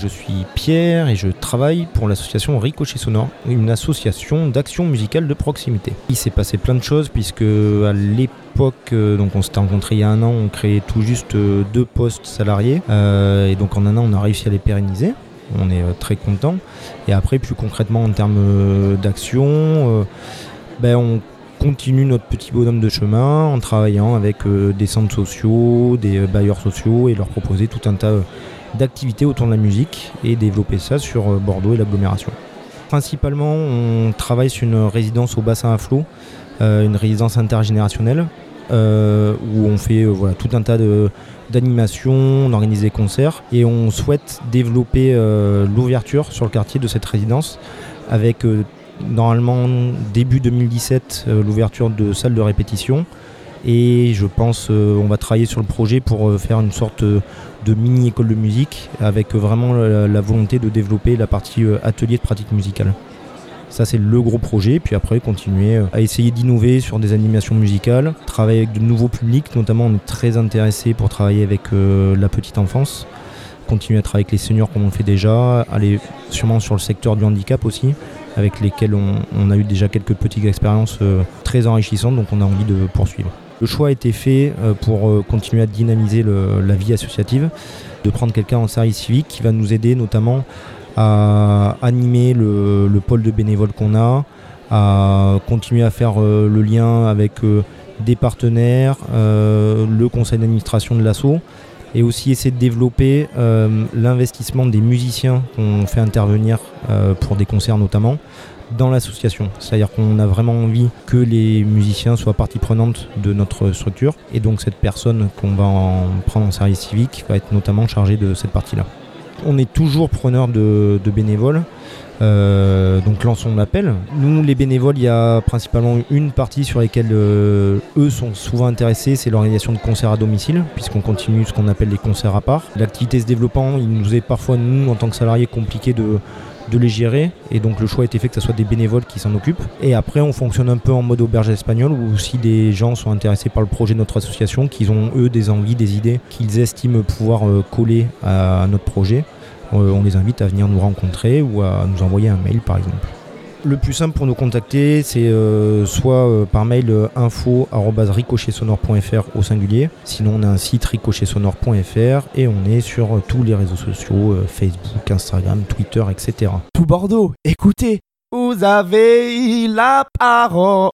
Je suis Pierre et je travaille pour l'association Ricochet Sonore, une association d'action musicale de proximité. Il s'est passé plein de choses puisque à l'époque, euh, donc on s'était rencontrés il y a un an, on créait tout juste euh, deux postes salariés euh, et donc en un an on a réussi à les pérenniser. On est très content. Et après, plus concrètement en termes d'action, ben, on continue notre petit bonhomme de chemin en travaillant avec des centres sociaux, des bailleurs sociaux et leur proposer tout un tas d'activités autour de la musique et développer ça sur euh, Bordeaux et l'agglomération. Principalement, on travaille sur une résidence au bassin à flot, euh, une résidence intergénérationnelle, euh, où on fait tout un tas d'animations, on organise des concerts et on souhaite développer l'ouverture sur le quartier de cette résidence avec normalement début 2017 l'ouverture de salles de répétition et je pense on va travailler sur le projet pour faire une sorte de mini école de musique avec vraiment la, volonté de développer la partie euh, atelier de pratique musicale. Ça, c'est le gros projet. Puis après, continuer euh, à essayer d'innover sur des animations musicales, travailler avec de nouveaux publics. Notamment, on est très intéressé pour travailler avec euh, la petite enfance, continuer à travailler avec les seniors comme on fait déjà, aller sûrement sur le secteur du handicap aussi, avec lesquels on, a eu déjà quelques petites expériences très enrichissantes. Donc, on a envie de poursuivre. Le choix a été fait euh, pour euh, continuer à dynamiser la vie associative, de prendre quelqu'un en service civique qui va nous aider notamment à animer le, pôle de bénévoles qu'on a, à continuer à faire euh, le lien avec des partenaires, le conseil d'administration de l'ASSO, et aussi essayer de développer l'investissement des musiciens qu'on fait intervenir pour des concerts notamment, dans l'association. C'est-à-dire qu'on a vraiment envie que les musiciens soient partie prenante de notre structure. Et donc cette personne qu'on va en prendre en service civique va être notamment chargée de cette partie-là. On est toujours preneur de, bénévoles. Euh, donc lançons l'appel. Nous, les bénévoles, il y a principalement une partie sur laquelle euh, eux sont souvent intéressés, c'est l'organisation de concerts à domicile, puisqu'on continue ce qu'on appelle les concerts à part. L'activité se développant, il nous est parfois, nous, en tant que salariés, compliqué de, de les gérer. Et donc le choix a été fait que ce soit des bénévoles qui s'en occupent. Et après, on fonctionne un peu en mode auberge espagnole où si des gens sont intéressés par le projet de notre association, qu'ils ont eux des envies, des idées, qu'ils estiment pouvoir euh, coller à notre projet, on les invite à venir nous rencontrer ou à nous envoyer un mail par exemple. Le plus simple pour nous contacter, c'est euh, soit euh, par mail euh, info.ricochetsonore.fr au singulier. Sinon, on a un site ricochetsonore.fr et on est sur tous les réseaux sociaux Facebook, Instagram, Twitter, etc. Tout Bordeaux, écoutez, vous avez la parole.